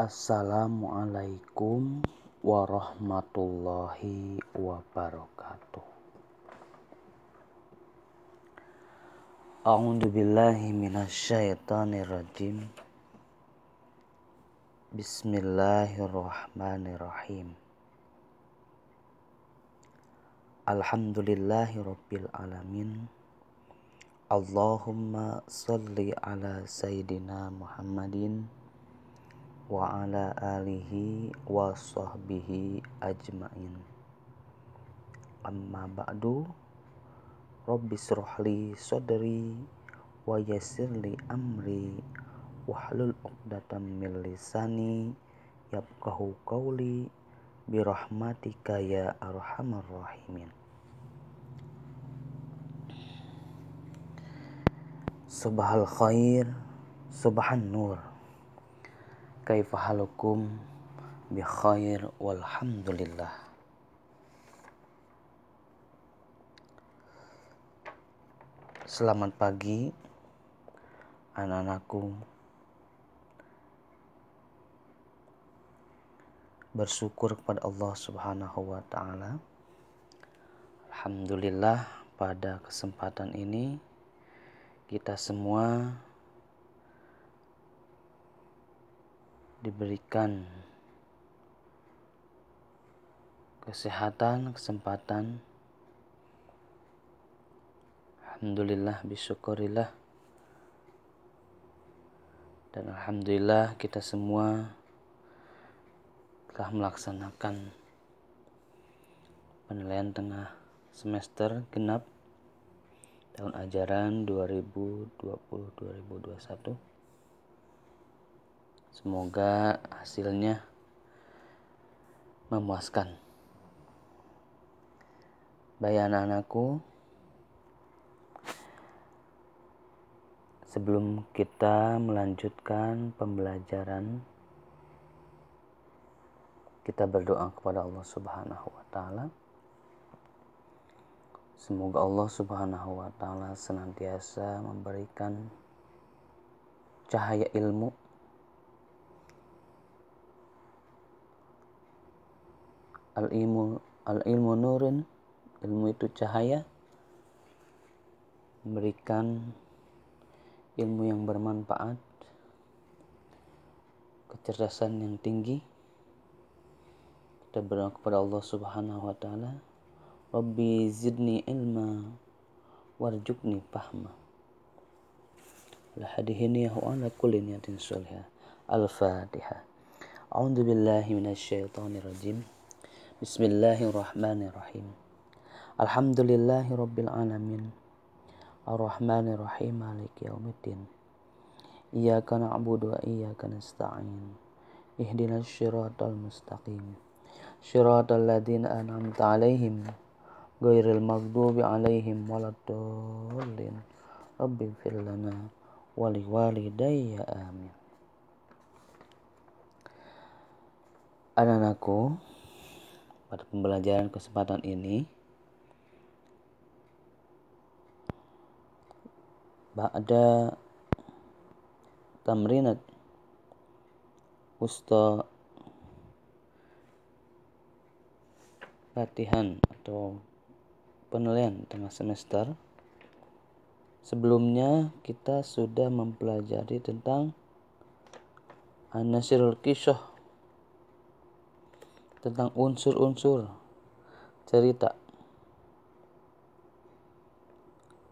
Assalamualaikum warahmatullahi wabarakatuh. A'udzu billahi minasyaitonir rajim. Bismillahirrahmanirrahim. Alhamdulillahi rabbil alamin. Allahumma salli ala sayyidina Muhammadin wa ala alihi wa sahbihi ajmain. Amma ba'du rabbi srohli sodri wa yassirli amri wahlul uqdatam min lisani yafqahu qawli birahmatika ya arhamar rahimin. Subhal khair Subhan nur Kaifahalukum bi khair walhamdulillah. Selamat pagi anak-anakku. Bersyukur kepada Allah Subhanahu wa taala. Alhamdulillah pada kesempatan ini kita semua diberikan kesehatan, kesempatan. Alhamdulillah, bisyukurillah. Dan Alhamdulillah kita semua telah melaksanakan penilaian tengah semester genap tahun ajaran 2020-2021 Semoga hasilnya memuaskan. Baik anak-anakku, sebelum kita melanjutkan pembelajaran, kita berdoa kepada Allah Subhanahu wa taala. Semoga Allah Subhanahu wa taala senantiasa memberikan cahaya ilmu al ilmu al ilmu nurun ilmu itu cahaya memberikan ilmu yang bermanfaat kecerdasan yang tinggi. Kita berdoa kepada Allah Subhanahu wa taala Rabbi zidni ilma warjukni fahma. La hadihini wa ala kulli niyatin salihah. Al-fatihah A'udzu billahi minasyaitonir rajim بسم الله الرحمن الرحيم الحمد لله رب العالمين الرحمن الرحيم مالك يوم الدين إياك نعبد وإياك نستعين اهدنا الصراط المستقيم صراط الذين أنعمت عليهم غير المغضوب عليهم ولا الضالين رب اغفر لنا ولوالدي آمين أنا نكو pada pembelajaran kesempatan ini ada tamrinat usta latihan atau penilaian tengah semester. Sebelumnya kita sudah mempelajari tentang anasirul kisah tentang unsur-unsur cerita.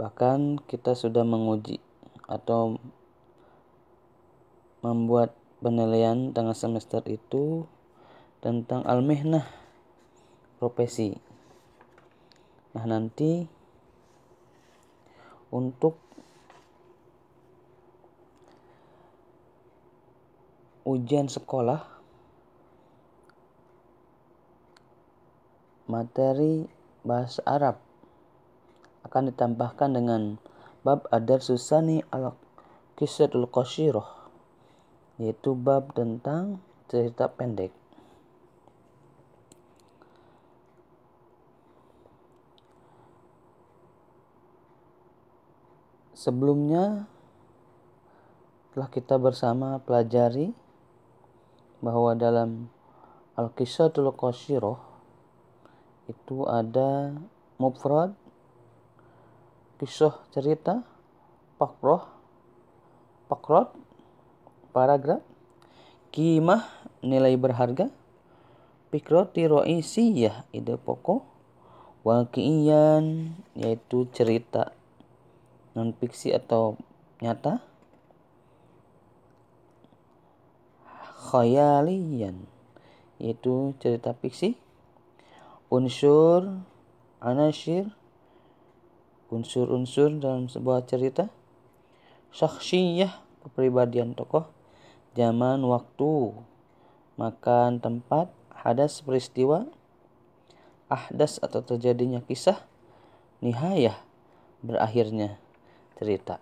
Bahkan kita sudah menguji atau membuat penilaian tengah semester itu tentang al-mihnah profesi. Nah, nanti untuk ujian sekolah materi bahasa Arab. Akan ditambahkan dengan bab adar susani al kisatul qasirah yaitu bab tentang cerita pendek. Sebelumnya telah kita bersama pelajari bahwa dalam Al-Qisatul Qasirah itu ada mufrad, kisah cerita, pakroh, pakrot, paragraf, kimah, nilai berharga, fikroti ro'isiyah, ide pokok, wakiyan, yaitu cerita non fiksi atau nyata, khayaliyan, yaitu cerita fiksi, unsur, anasir, unsur-unsur dalam sebuah cerita, syakhsiyah, kepribadian tokoh, zaman, waktu, makan, tempat, hadas, peristiwa, ahdas atau terjadinya kisah, nihayah, berakhirnya cerita.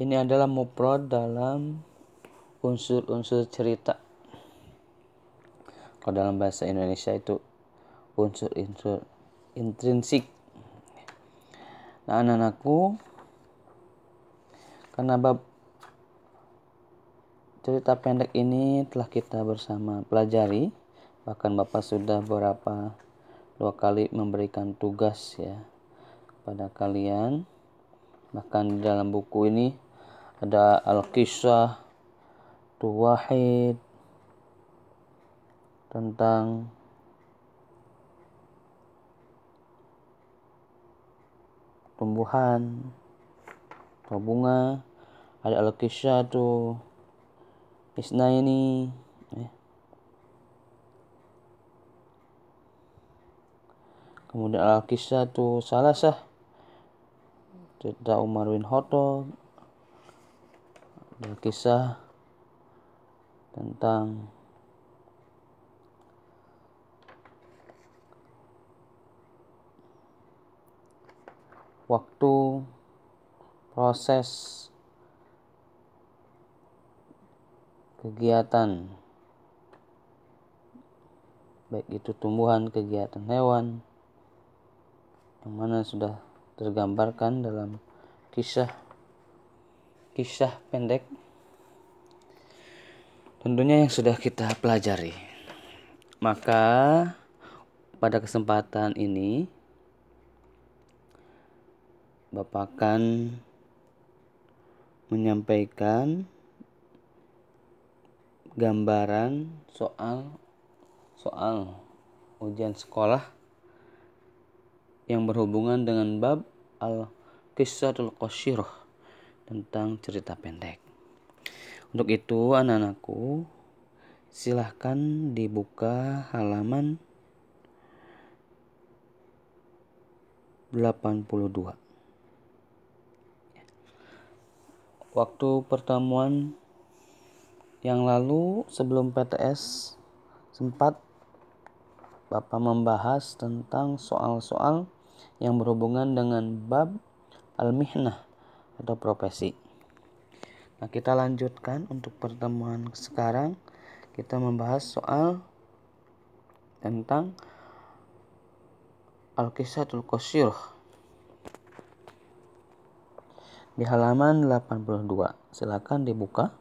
Ini adalah muprod dalam unsur-unsur cerita. Kalau dalam bahasa Indonesia itu unsur-unsur intrinsik. Nah, anak-anakku, karena bab cerita pendek ini telah kita bersama pelajari, bahkan Bapak sudah beberapa dua kali memberikan tugas ya pada kalian. Bahkan di dalam buku ini ada Al-Kisah Tuwahid tentang tumbuhan atau bunga ada Al-Kisah tuh Isna ini ya. kemudian tuh salah sah cerita Umar bin Khattab berkisah tentang waktu proses kegiatan. Baik itu tumbuhan kegiatan hewan yang mana sudah tergambarkan dalam kisah kisah pendek tentunya yang sudah kita pelajari. Maka pada kesempatan ini Bapak akan menyampaikan gambaran soal soal ujian sekolah yang berhubungan dengan bab al-qissatul qasyirah tentang cerita pendek. Untuk itu anak-anakku silahkan dibuka halaman 82. Waktu pertemuan yang lalu sebelum PTS sempat Bapak membahas tentang soal-soal yang berhubungan dengan bab al-mihnah atau profesi. Nah, kita lanjutkan untuk pertemuan sekarang. Kita membahas soal tentang Al-Qisatul Qasyir di halaman 82. Silakan dibuka.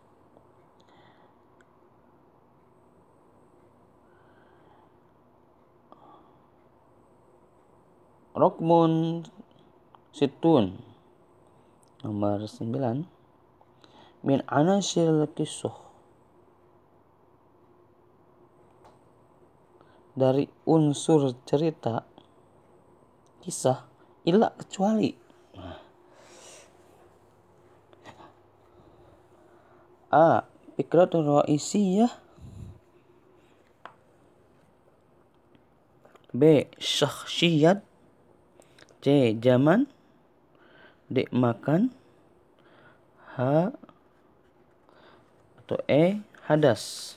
Rokmun Situn nomor 9 min anasir kisah dari unsur cerita kisah ilah kecuali A. Fikratun ra'isiyah B. Syakhsiyat C. Zaman D. Makan H atau E. Hadas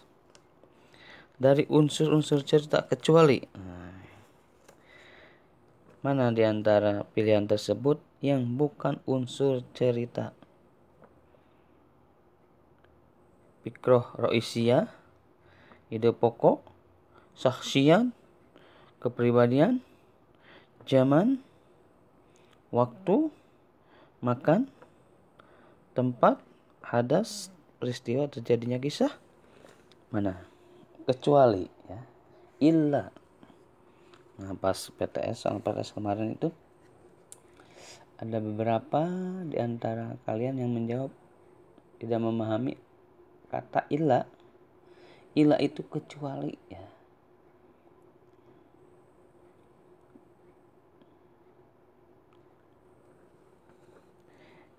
dari unsur-unsur cerita kecuali mana di antara pilihan tersebut yang bukan unsur cerita Fikroh Roisia ide pokok saksian kepribadian zaman waktu makan, tempat, hadas, peristiwa terjadinya kisah mana? Kecuali ya. Illa. Nah, pas PTS soal PTS kemarin itu ada beberapa di antara kalian yang menjawab tidak memahami kata illa. Illa itu kecuali ya.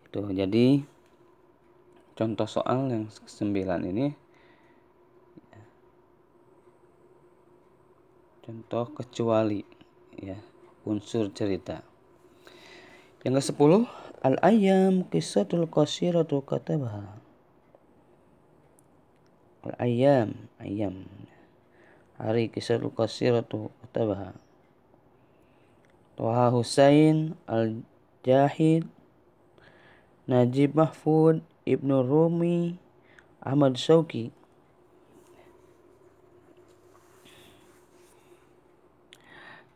Itu jadi contoh soal yang sembilan ini. Contoh kecuali ya unsur cerita. Yang ke sepuluh al ayam kisatul qasiratul katabaha. Al ayam ayam hari kisatul qasiratul katabaha. Toha Husain al Jahid Najib Mahfud Ibnu Rumi, Ahmad Syauqi.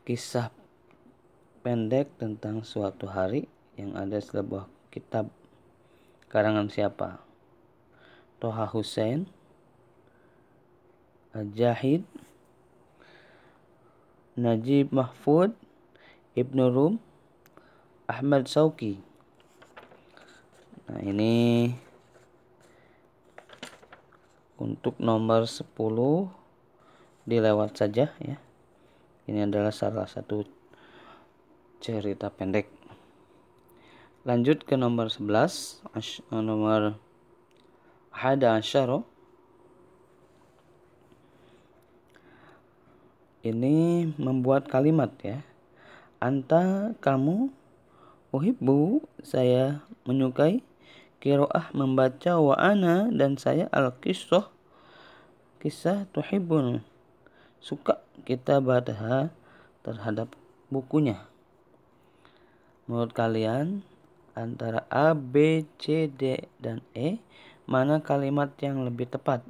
Kisah pendek tentang suatu hari yang ada sebuah kitab karangan siapa? Toha Hussein, Al-Jahid, Najib Mahfud, Ibnu Rum, Ahmad Sauki. Nah, ini untuk nomor 10 dilewat saja ya. Ini adalah salah satu cerita pendek. Lanjut ke nomor 11, nomor Hada Asyaro. Ini membuat kalimat ya. Anta kamu uhibbu saya menyukai kiroah membaca wa ana dan saya al kisah kisah tuhibun suka kita badaha terhadap bukunya. Menurut kalian antara A, B, C, D, dan E mana kalimat yang lebih tepat?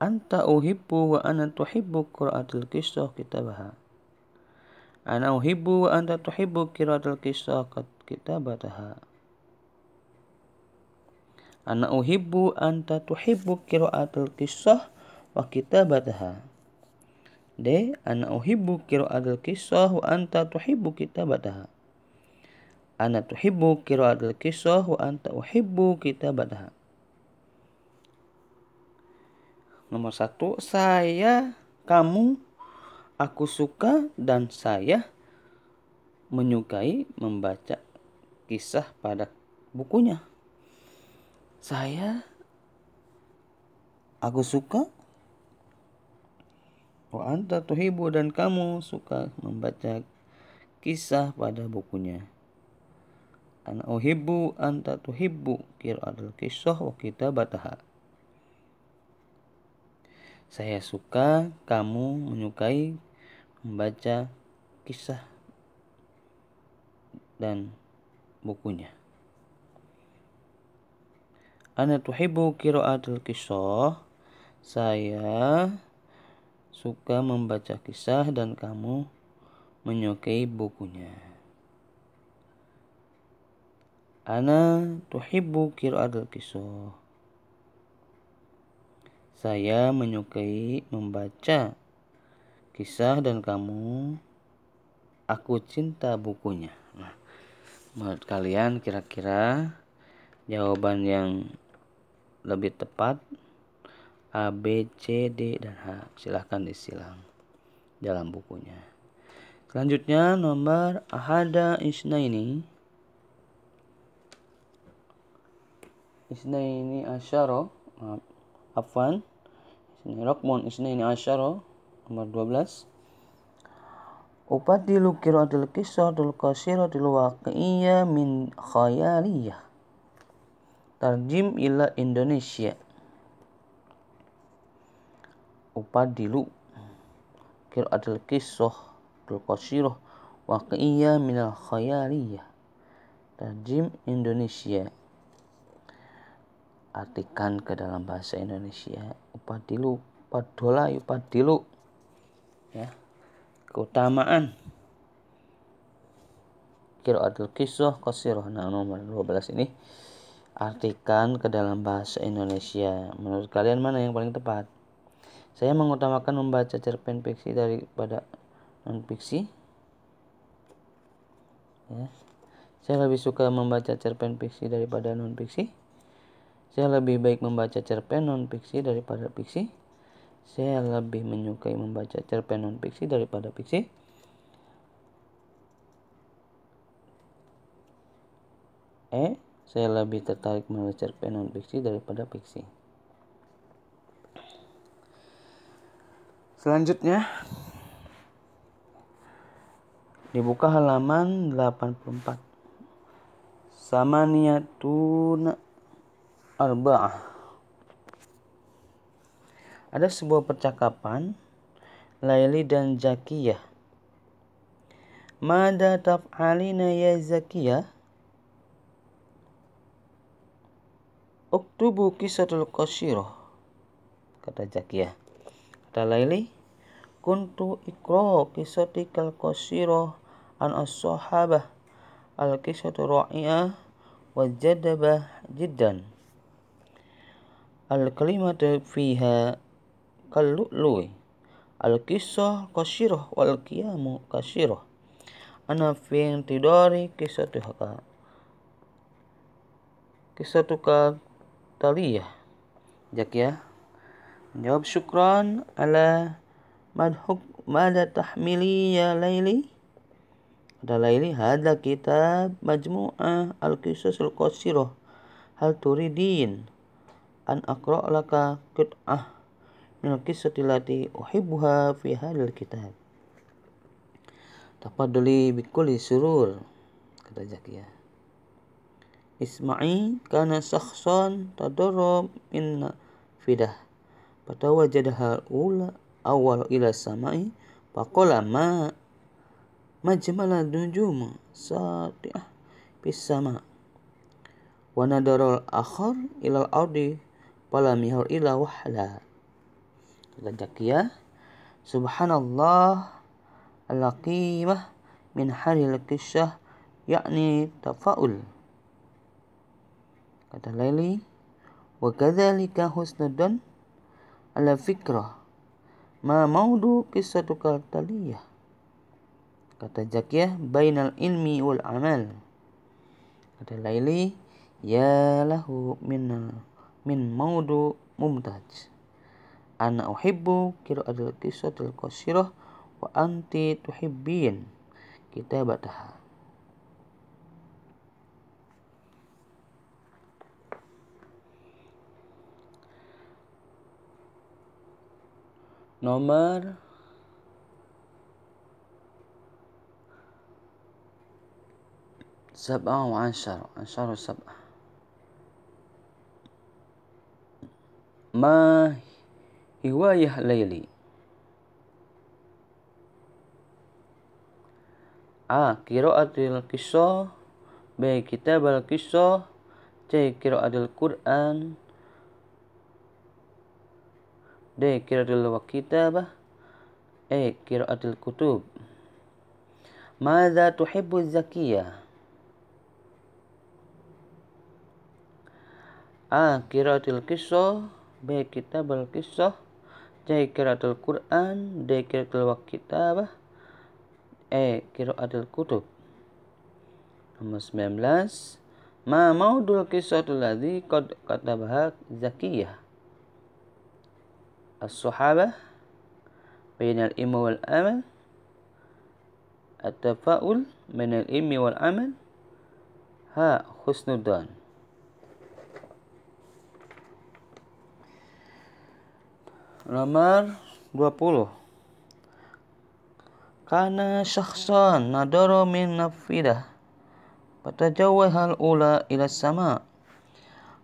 Anta uhibbu wa ana tuhibbu qiraatul kisah kitabaha ana uhibbu wa anta tuhibbu qiraatul kisah kitabataha Ana uhibbu anta tuhibbu qiraatul qissah wa kitabataha. D. Ana uhibbu qiraatul qissah wa anta tuhibbu kitabataha. Ana tuhibbu qiraatul qissah wa anta uhibbu kitabataha. Nomor satu, saya, kamu, aku suka, dan saya menyukai membaca kisah pada bukunya. Saya aku suka Wa anta tuhibu dan kamu suka membaca kisah pada bukunya. Ana uhibbu anta tuhibbu qiraatul kisah wa kitabataha. Saya suka, kamu menyukai membaca kisah dan bukunya. Ana tuhibbu qiraatul kisah. Saya suka membaca kisah dan kamu menyukai bukunya. Ana tuhibbu qiraatul kisah. Saya menyukai membaca kisah dan kamu aku cinta bukunya. Nah, menurut kalian kira-kira jawaban yang lebih tepat A, B, C, D, dan H. Silahkan disilang dalam bukunya. Selanjutnya nomor Ahada Isnaini. Isnaini Asyaro. Maaf. Afwan. Isnaini Rokmon Isnaini Asyaro. Nomor 12. Upadilu qiraatul qissatul qasiratul waqi'iyah min khayaliyah. Tarjim ila Indonesia. Upadilu qiraatul qissatul qasirah waqi'iyah min khayaliyah. Tarjim Indonesia. Artikan ke dalam bahasa Indonesia. Upadilu, padola, upadilu. Ya keutamaan qiraatul kisah qasirah. Nah, nomor 12 ini artikan ke dalam bahasa Indonesia. Menurut kalian mana yang paling tepat? Saya mengutamakan membaca cerpen fiksi daripada non fiksi. Ya. Saya lebih suka membaca cerpen fiksi daripada non fiksi. Saya lebih baik membaca cerpen non fiksi daripada fiksi. Saya lebih menyukai membaca cerpen non fiksi daripada fiksi. E. Saya lebih tertarik membaca cerpen non fiksi daripada fiksi. Selanjutnya dibuka halaman 84 samaniyatun arba'ah. Ada sebuah percakapan Laili dan Zakiyah. Mada taf'alina ya Zakiyah? Uktubu kisatul qasirah. Kata Zakiyah. Kata Laili, kuntu ikra kisatikal qasirah an as-sahabah al-kisatu ra'iyah wa jadabah jiddan al-kalimatu fiha kallu'lu'i al-kisah qasirah wal qiyamu qasirah ana fi intidari kisatuha kisatuka taliyah jak ya? Menjawab syukran ala madhuk mada tahmili ya laili. Adalah ini hadza kitab majmu'ah al-qisas al-qasirah hal turidin an aqra' laka qit'ah min al-qissati allati uhibbuha fi hadzal kitab. Tafaddali bikulli surur kata Zakia. Isma'i kana sakhsan tadarrab min fidah. Fatawajadaha ula awal ila samai faqala ma majmala nujum sati'ah fis sama. Wa nadarul akhar ilal ardi pala mihar ila wahla kata subhanallah al-qimah min haril kisah yakni tafaul kata Laili wa kadzalika husnudan ala fikrah ma maudu kisatuka taliyah Kata Jakiyah, bainal ilmi wal amal. Kata Laili, ya lahu min min maudu mumtaj Ana uhibbu qira'atul qisatul qasirah wa anti tuhibbin kitabataha. Nomor سبعة وعشرة عشرة سبعة ما هواية ليلي A. Qiraatul kisah B. Kitab al-kisah C. Qiraatul Quran D. Qiraatul wakitabah E. Qiraatul kutub Mada tuhibbu zakiyah A. Qiraatul Qissah B. Kitab al-Qissah C. Qiraatul Quran D. Qiraatul Kitabah E. Qiraatul Kutub Nomor 19 Ma maudul kisahul ladzi qad katabaha Zakiyah As-Sahabah Bainal ilmi wal amal At-tafa'ul Bainal ilmi wal amal Ha husnudan Nomor 20. Kana syakhsan nadara min nafidah. Fatajawah al-ula ila sama.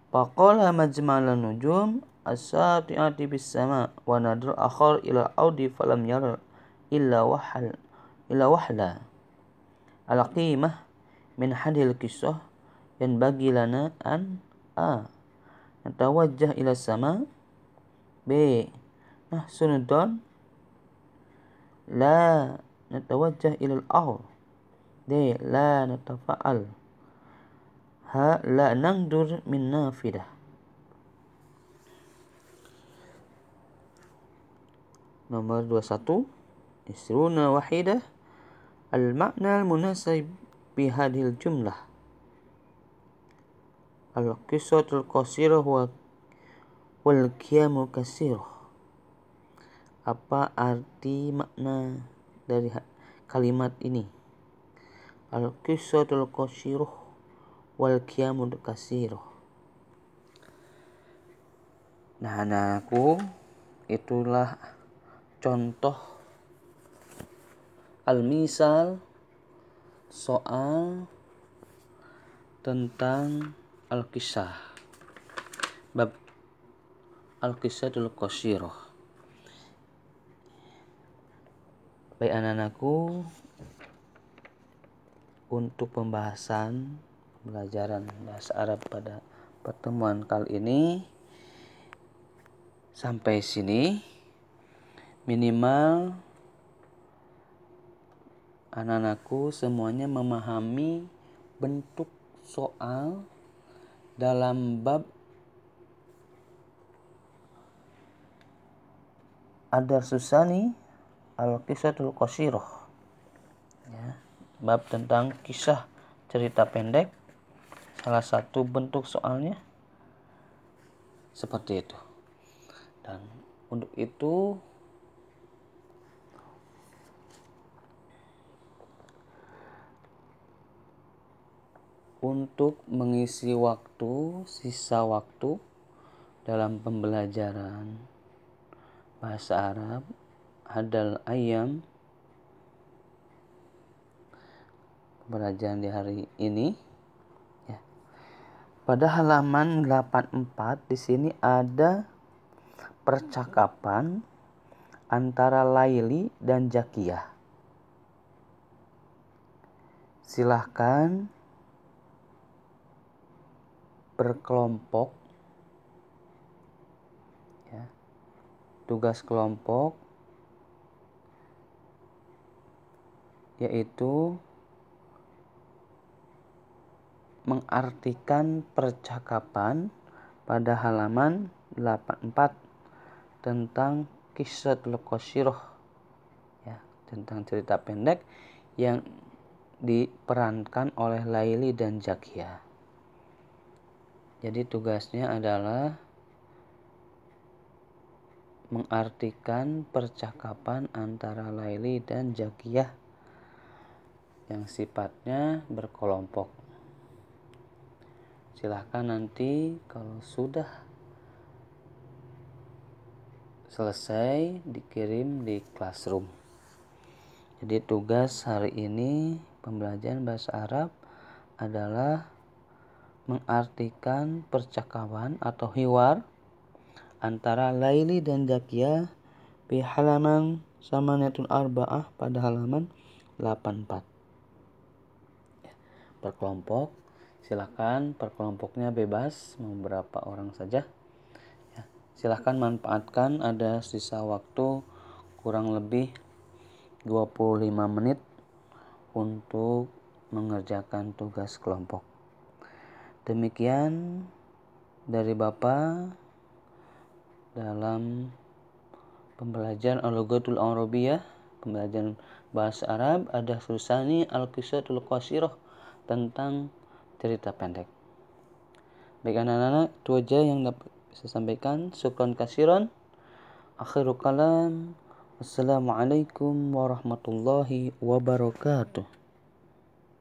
Faqala majmal nujum as-sati'ati bis sama wa nadar akhar ila audi falam yara illa wahal illa wahla. Al-qimah min hadil kisah yang bagi lana an a natawajjah ila sama b نحسن الظن لا نتوجه إلى الأرض D. La natafa'al H. La nangdur min nafidah Nomor 21 Isruna wahidah Al-makna al-munasib bihadil jumlah Al-qisatul qasirah wa wal qiyamu kasirah apa arti makna dari kalimat ini? Al-qisatul qasirah wal qiyamu kasirah Nah, anakku, itulah contoh al-misal soal tentang al-kisah bab al-kisatul qasirah baik anak-anakku untuk pembahasan pelajaran bahasa Arab pada pertemuan kali ini sampai sini. Minimal anak-anakku semuanya memahami bentuk soal dalam bab Adar Susani Al-Kisatul Qasirah. Ya, bab tentang kisah cerita pendek. Salah satu bentuk soalnya seperti itu. Dan untuk itu untuk mengisi waktu, sisa waktu dalam pembelajaran bahasa Arab hadal ayam pembelajaran di hari ini ya. Pada halaman 84 di sini ada percakapan antara Laili dan Jakiyah. Silahkan berkelompok ya tugas kelompok yaitu mengartikan percakapan pada halaman 84 tentang kisah Qasiroh ya tentang cerita pendek yang diperankan oleh Laili dan Jakia. Jadi tugasnya adalah mengartikan percakapan antara Laili dan Jakiyah yang sifatnya berkelompok. Silahkan nanti kalau sudah selesai dikirim di classroom. Jadi tugas hari ini pembelajaran bahasa Arab adalah mengartikan percakapan atau hiwar antara Laili dan Zakia di halaman Samanatul Arba'ah pada halaman 84. Ya, berkelompok, silakan perkelompoknya bebas mau berapa orang saja. Ya, silahkan manfaatkan ada sisa waktu kurang lebih 25 menit untuk mengerjakan tugas kelompok. Demikian dari Bapak dalam pembelajaran Al-Lughatul Arabiyah, pembelajaran bahasa Arab ada Susani Al-Qisatul Qasirah tentang cerita pendek. Baik anak-anak, itu aja yang dapat saya sampaikan. Syukran kasiran. Akhirul kalam. Assalamualaikum warahmatullahi wabarakatuh.